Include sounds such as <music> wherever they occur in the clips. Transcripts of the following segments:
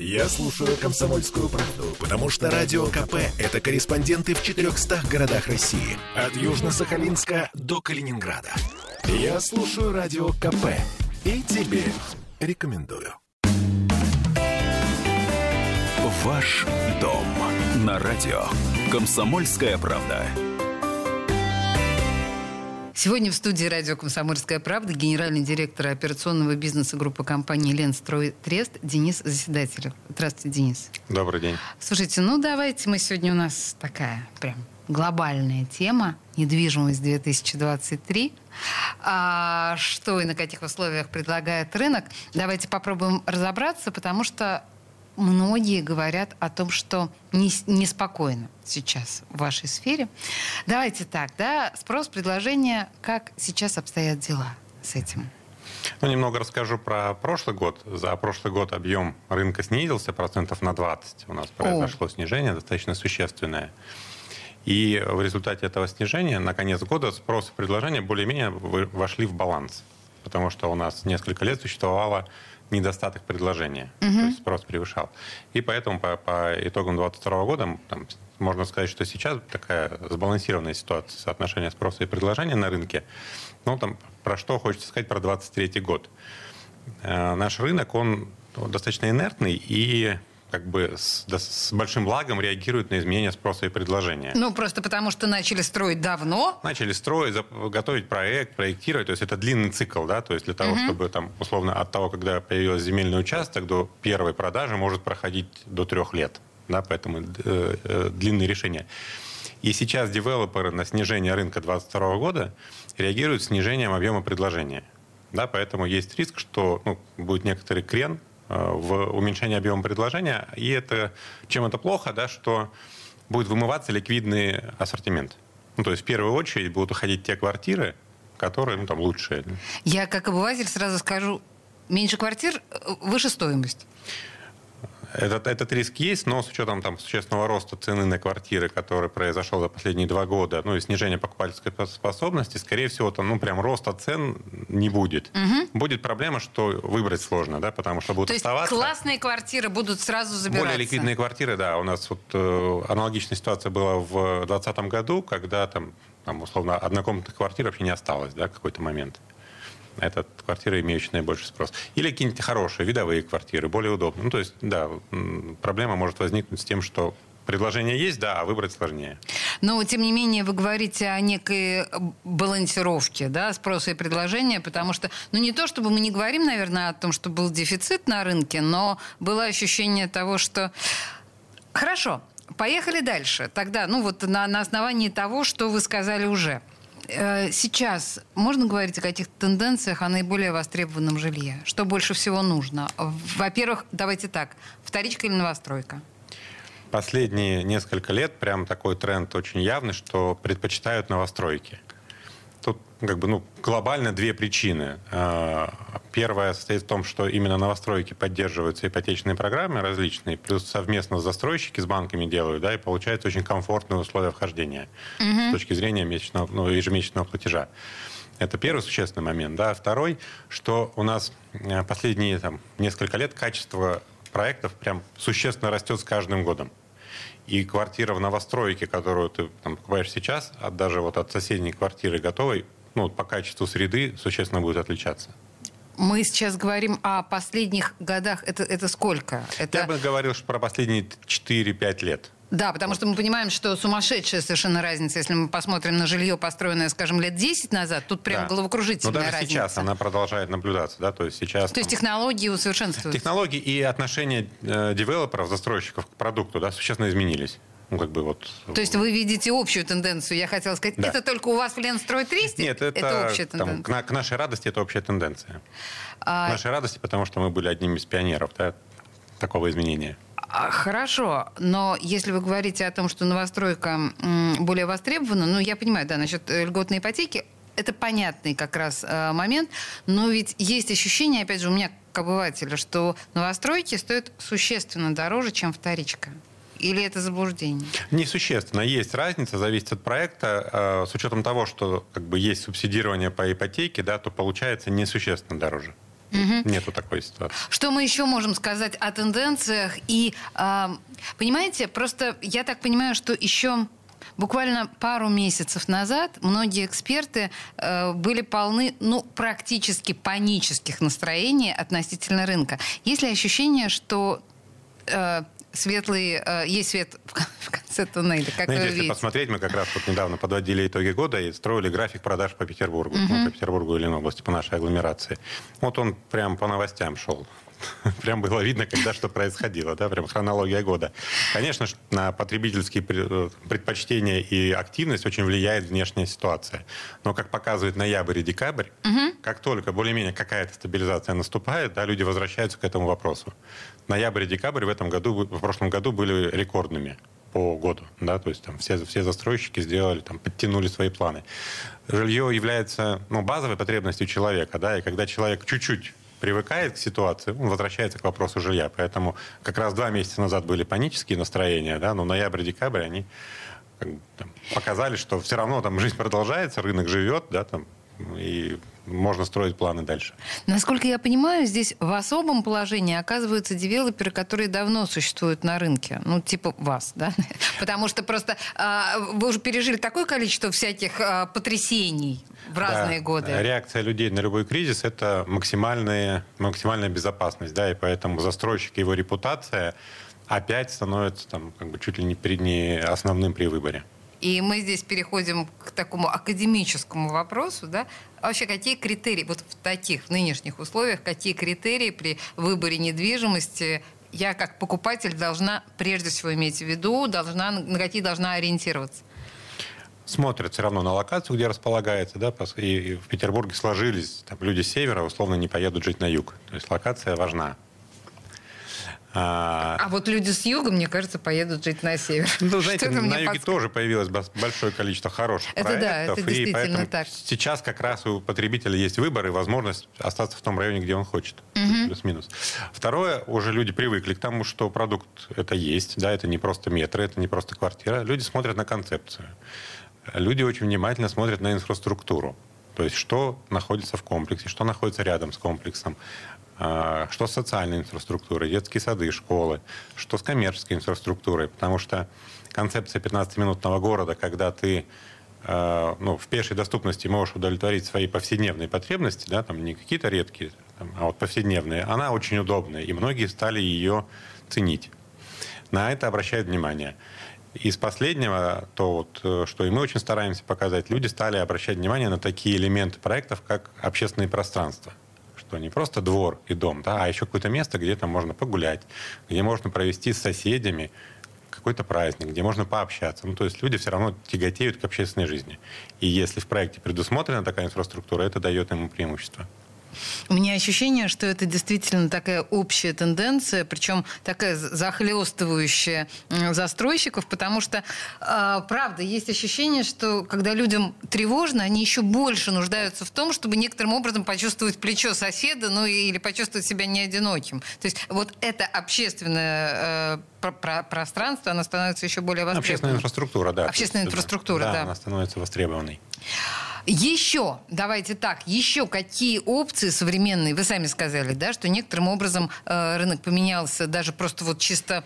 Я слушаю «Комсомольскую правду», потому что «Радио КП» — это корреспонденты в 400 городах России. От Южно-Сахалинска до Калининграда. Я слушаю «Радио КП» и тебе рекомендую. Ваш дом на радио. Комсомольская правда. Сегодня в студии радио «Комсомольская правда» генеральный директор операционного бизнеса группы компании «Ленстрой Трест» Денис Заседателев. Здравствуйте, Денис. Добрый день. Слушайте, ну давайте мы сегодня у нас такая прям глобальная тема недвижимость 2023. А что и на каких условиях предлагает рынок? Давайте попробуем разобраться, потому что многие говорят о том, что не, неспокойно сейчас в вашей сфере. Давайте так, да, спрос, предложение, как сейчас обстоят дела с этим? Ну, немного расскажу про прошлый год. За прошлый год объем рынка снизился процентов на 20. У нас произошло О. снижение достаточно существенное. И в результате этого снижения на конец года спрос и предложение более-менее вошли в баланс. Потому что у нас несколько лет существовало недостаток предложения, угу. то есть спрос превышал. И поэтому по, по итогам 2022 года там, можно сказать, что сейчас такая сбалансированная ситуация соотношения спроса и предложения на рынке. Ну, там, про что хочется сказать про 2023 год. Э, наш рынок, он достаточно инертный и как бы с, да, с большим лагом реагируют на изменения спроса и предложения. Ну, просто потому что начали строить давно. Начали строить, готовить проект, проектировать. То есть это длинный цикл, да, то есть для того, угу. чтобы там, условно, от того, когда появился земельный участок до первой продажи может проходить до трех лет. Да, поэтому э, э, длинные решения. И сейчас девелоперы на снижение рынка 2022 года реагируют снижением объема предложения. Да, поэтому есть риск, что ну, будет некоторый крен в уменьшении объема предложения. И это, чем это плохо, да, что будет вымываться ликвидный ассортимент. Ну, то есть в первую очередь будут уходить те квартиры, которые ну, там лучшие. Я как обыватель сразу скажу, меньше квартир, э, выше стоимость. Этот, этот риск есть, но с учетом там, существенного роста цены на квартиры, который произошел за последние два года, ну и снижения покупательской способности, скорее всего, там, ну, прям роста цен не будет. Угу. Будет проблема, что выбрать сложно, да, потому что будут То оставаться... есть классные квартиры будут сразу забираться? Более ликвидные квартиры, да. У нас вот э, аналогичная ситуация была в 2020 году, когда там, там, условно, однокомнатных квартир вообще не осталось, да, какой-то момент это квартиры, имеющие наибольший спрос. Или какие-нибудь хорошие видовые квартиры, более удобные. Ну, то есть, да, проблема может возникнуть с тем, что Предложение есть, да, а выбрать сложнее. Но, тем не менее, вы говорите о некой балансировке да, спроса и предложения, потому что, ну, не то, чтобы мы не говорим, наверное, о том, что был дефицит на рынке, но было ощущение того, что... Хорошо, поехали дальше. Тогда, ну, вот на, на основании того, что вы сказали уже – сейчас можно говорить о каких-то тенденциях о наиболее востребованном жилье? Что больше всего нужно? Во-первых, давайте так, вторичка или новостройка? Последние несколько лет прям такой тренд очень явный, что предпочитают новостройки. Тут как бы, ну, глобально две причины. А, первая состоит в том, что именно новостройки поддерживаются ипотечные программы различные, плюс совместно застройщики с банками делают, да, и получается очень комфортные условия вхождения угу. с точки зрения месячного, ну, ежемесячного платежа. Это первый существенный момент. Да. Второй, что у нас э, последние там, несколько лет качество проектов прям существенно растет с каждым годом. И квартира в новостройке, которую ты там, покупаешь сейчас, от даже вот от соседней квартиры готовой, ну, по качеству среды существенно будет отличаться. Мы сейчас говорим о последних годах. Это, это сколько? Это... Я бы говорил, что про последние 4-5 лет. Да, потому что мы понимаем, что сумасшедшая совершенно разница, если мы посмотрим на жилье, построенное, скажем, лет 10 назад, тут прям да. головокружительная Но даже разница. сейчас она продолжает наблюдаться, да, то есть сейчас... То есть технологии усовершенствуются? Технологии и отношения э, девелоперов, застройщиков к продукту, да, существенно изменились. Ну, как бы вот... То есть вы видите общую тенденцию, я хотела сказать. Да. Это только у вас в Ленстрой 300? Нет, это, это общая тенденция. Там, к, к нашей радости это общая тенденция. А... К нашей радости, потому что мы были одними из пионеров да, такого изменения. А, хорошо, но если вы говорите о том, что новостройка более востребована, ну, я понимаю, да, насчет э, льготной ипотеки, это понятный как раз э, момент, но ведь есть ощущение, опять же, у меня как обывателя, что новостройки стоят существенно дороже, чем вторичка. Или это заблуждение? Несущественно. Есть разница, зависит от проекта. Э, с учетом того, что как бы есть субсидирование по ипотеке, да, то получается несущественно дороже. Угу. Нету такой ситуации. Что мы еще можем сказать о тенденциях? И, э, понимаете, просто я так понимаю, что еще буквально пару месяцев назад многие эксперты э, были полны, ну, практически панических настроений относительно рынка. Есть ли ощущение, что э, светлый, э, есть свет в конце туннеля, как Знаете, вы если видите. посмотреть, мы как раз вот недавно подводили итоги года и строили график продаж по Петербургу, uh-huh. ну, по Петербургу или области, по нашей агломерации. Вот он прям по новостям шел. <laughs> Прям было видно, когда что происходило, да, прям хронология года. Конечно, на потребительские э, предпочтения и активность очень влияет внешняя ситуация. Но, как показывает ноябрь и декабрь, угу. как только более-менее какая-то стабилизация наступает, да, люди возвращаются к этому вопросу. Ноябрь и декабрь в этом году, в прошлом году были рекордными по году, да, то есть там все, все застройщики сделали, там, подтянули свои планы. Жилье является, ну, базовой потребностью человека, да, и когда человек чуть-чуть привыкает к ситуации, он возвращается к вопросу жилья. Поэтому как раз два месяца назад были панические настроения, да, но ноябрь-декабрь они показали, что все равно там жизнь продолжается, рынок живет, да, там, и можно строить планы дальше. Насколько я понимаю, здесь в особом положении оказываются девелоперы, которые давно существуют на рынке. Ну, типа вас, да? <laughs> Потому что просто а, вы уже пережили такое количество всяких а, потрясений в разные да. годы. Реакция людей на любой кризис – это максимальная, максимальная безопасность, да, и поэтому застройщик и его репутация опять становится там, как бы чуть ли не, не основным при выборе. И мы здесь переходим к такому академическому вопросу, да? Вообще, какие критерии, вот в таких нынешних условиях, какие критерии при выборе недвижимости я как покупатель должна прежде всего иметь в виду, должна, на какие должна ориентироваться? смотрят все равно на локацию, где располагается, да, и в Петербурге сложились, там, люди с севера условно не поедут жить на юг. То есть локация важна. А, а вот люди с юга, мне кажется, поедут жить на север. Ну, знаете, на юге подсказывает? тоже появилось большое количество хороших это проектов. Да, это и поэтому так. сейчас как раз у потребителя есть выбор и возможность остаться в том районе, где он хочет. Угу. Плюс-минус. Второе, уже люди привыкли к тому, что продукт это есть, да, это не просто метры, это не просто квартира. Люди смотрят на концепцию. Люди очень внимательно смотрят на инфраструктуру. То есть что находится в комплексе, что находится рядом с комплексом, что с социальной инфраструктурой, детские сады, школы, что с коммерческой инфраструктурой. Потому что концепция 15-минутного города, когда ты а, ну, в пешей доступности можешь удовлетворить свои повседневные потребности, да, там не какие-то редкие, там, а вот повседневные, она очень удобная, и многие стали ее ценить. На это обращают внимание. Из последнего, то вот, э, что и мы очень стараемся показать, люди стали обращать внимание на такие элементы проектов, как общественные пространства что не просто двор и дом, да, а еще какое-то место, где там можно погулять, где можно провести с соседями какой-то праздник, где можно пообщаться. Ну, то есть люди все равно тяготеют к общественной жизни. И если в проекте предусмотрена такая инфраструктура, это дает ему преимущество. У меня ощущение, что это действительно такая общая тенденция, причем такая захлестывающая застройщиков, потому что, э, правда, есть ощущение, что когда людям тревожно, они еще больше нуждаются в том, чтобы некоторым образом почувствовать плечо соседа, ну или почувствовать себя не одиноким. То есть вот это общественное э, пространство, оно становится еще более востребованным. Общественная инфраструктура, да. Общественная инфраструктура, да. Да, она становится востребованной. Еще, давайте так, еще какие опции современные, вы сами сказали, да, что некоторым образом э, рынок поменялся даже просто вот чисто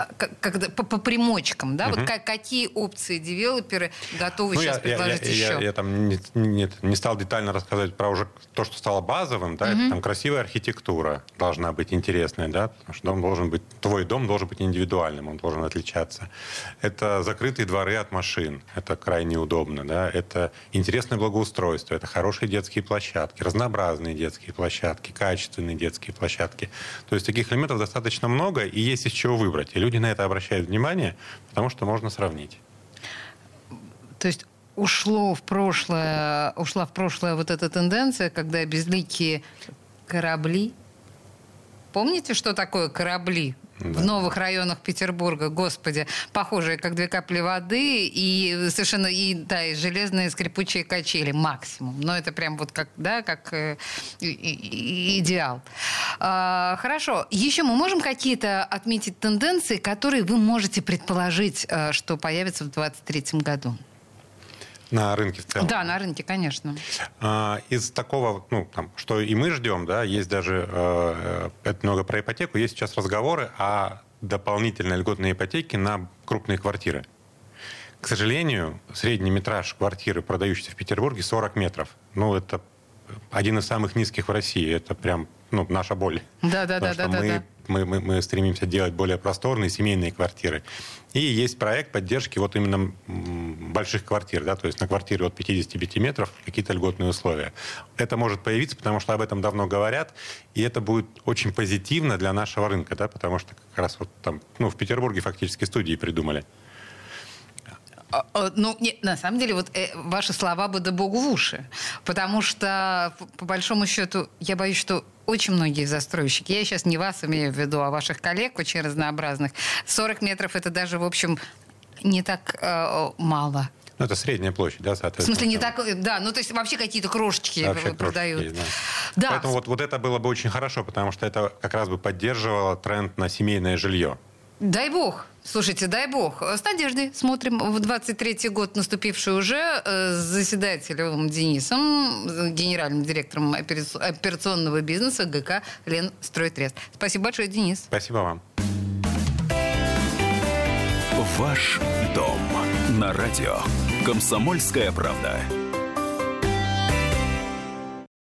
а, как, по, по примочкам, да, угу. вот как, какие опции девелоперы готовы ну, сейчас я, предложить я, еще? Я, я, я там не, не, не стал детально рассказывать про уже то, что стало базовым, да, угу. это там красивая архитектура должна быть интересная, да, потому что дом должен быть, твой дом должен быть индивидуальным, он должен отличаться. Это закрытые дворы от машин, это крайне удобно, да, это интересное благоустройство, это хорошие детские площадки, разнообразные детские площадки, качественные детские площадки. То есть таких элементов достаточно много, и есть из чего выбрать. И люди на это обращают внимание, потому что можно сравнить. То есть ушло в прошлое, ушла в прошлое вот эта тенденция, когда безликие корабли. Помните, что такое корабли? Да. в новых районах Петербурга, господи, похожие как две капли воды и совершенно и да и железные скрипучие качели максимум. Но это прям вот как да как э, идеал. А, хорошо. Еще мы можем какие-то отметить тенденции, которые вы можете предположить, э, что появятся в 2023 году. На рынке в целом. Да, на рынке, конечно. А, из такого, ну, там, что и мы ждем, да, есть даже, э, это много про ипотеку, есть сейчас разговоры о дополнительной льготной ипотеке на крупные квартиры. К сожалению, средний метраж квартиры, продающейся в Петербурге, 40 метров. Ну, это один из самых низких в России. Это прям ну, наша боль. Да, да, да, да, да, мы, да. Мы, мы, мы стремимся делать более просторные семейные квартиры. И есть проект поддержки вот именно больших квартир, да, то есть на квартире от 55 метров какие-то льготные условия. Это может появиться, потому что об этом давно говорят, и это будет очень позитивно для нашего рынка, да, потому что как раз вот там, ну, в Петербурге фактически студии придумали. А, а, ну, нет, на самом деле, вот э, ваши слова бы да богу в уши. Потому что, по, по большому счету, я боюсь, что очень многие застройщики, я сейчас не вас имею в виду, а ваших коллег очень разнообразных, 40 метров это даже, в общем, не так э, мало. Ну, это средняя площадь, да, соответственно. В смысле, не так, да, ну, то есть вообще какие-то крошечки вообще продают. Крошечки да. да. Поэтому вот, вот это было бы очень хорошо, потому что это как раз бы поддерживало тренд на семейное жилье. Дай бог. Слушайте, дай бог. С надеждой смотрим в 23-й год, наступивший уже, э, с заседателем Денисом, генеральным директором операционного бизнеса ГК «Лен Стройтрест». Спасибо большое, Денис. Спасибо вам. Ваш дом на радио. Комсомольская правда.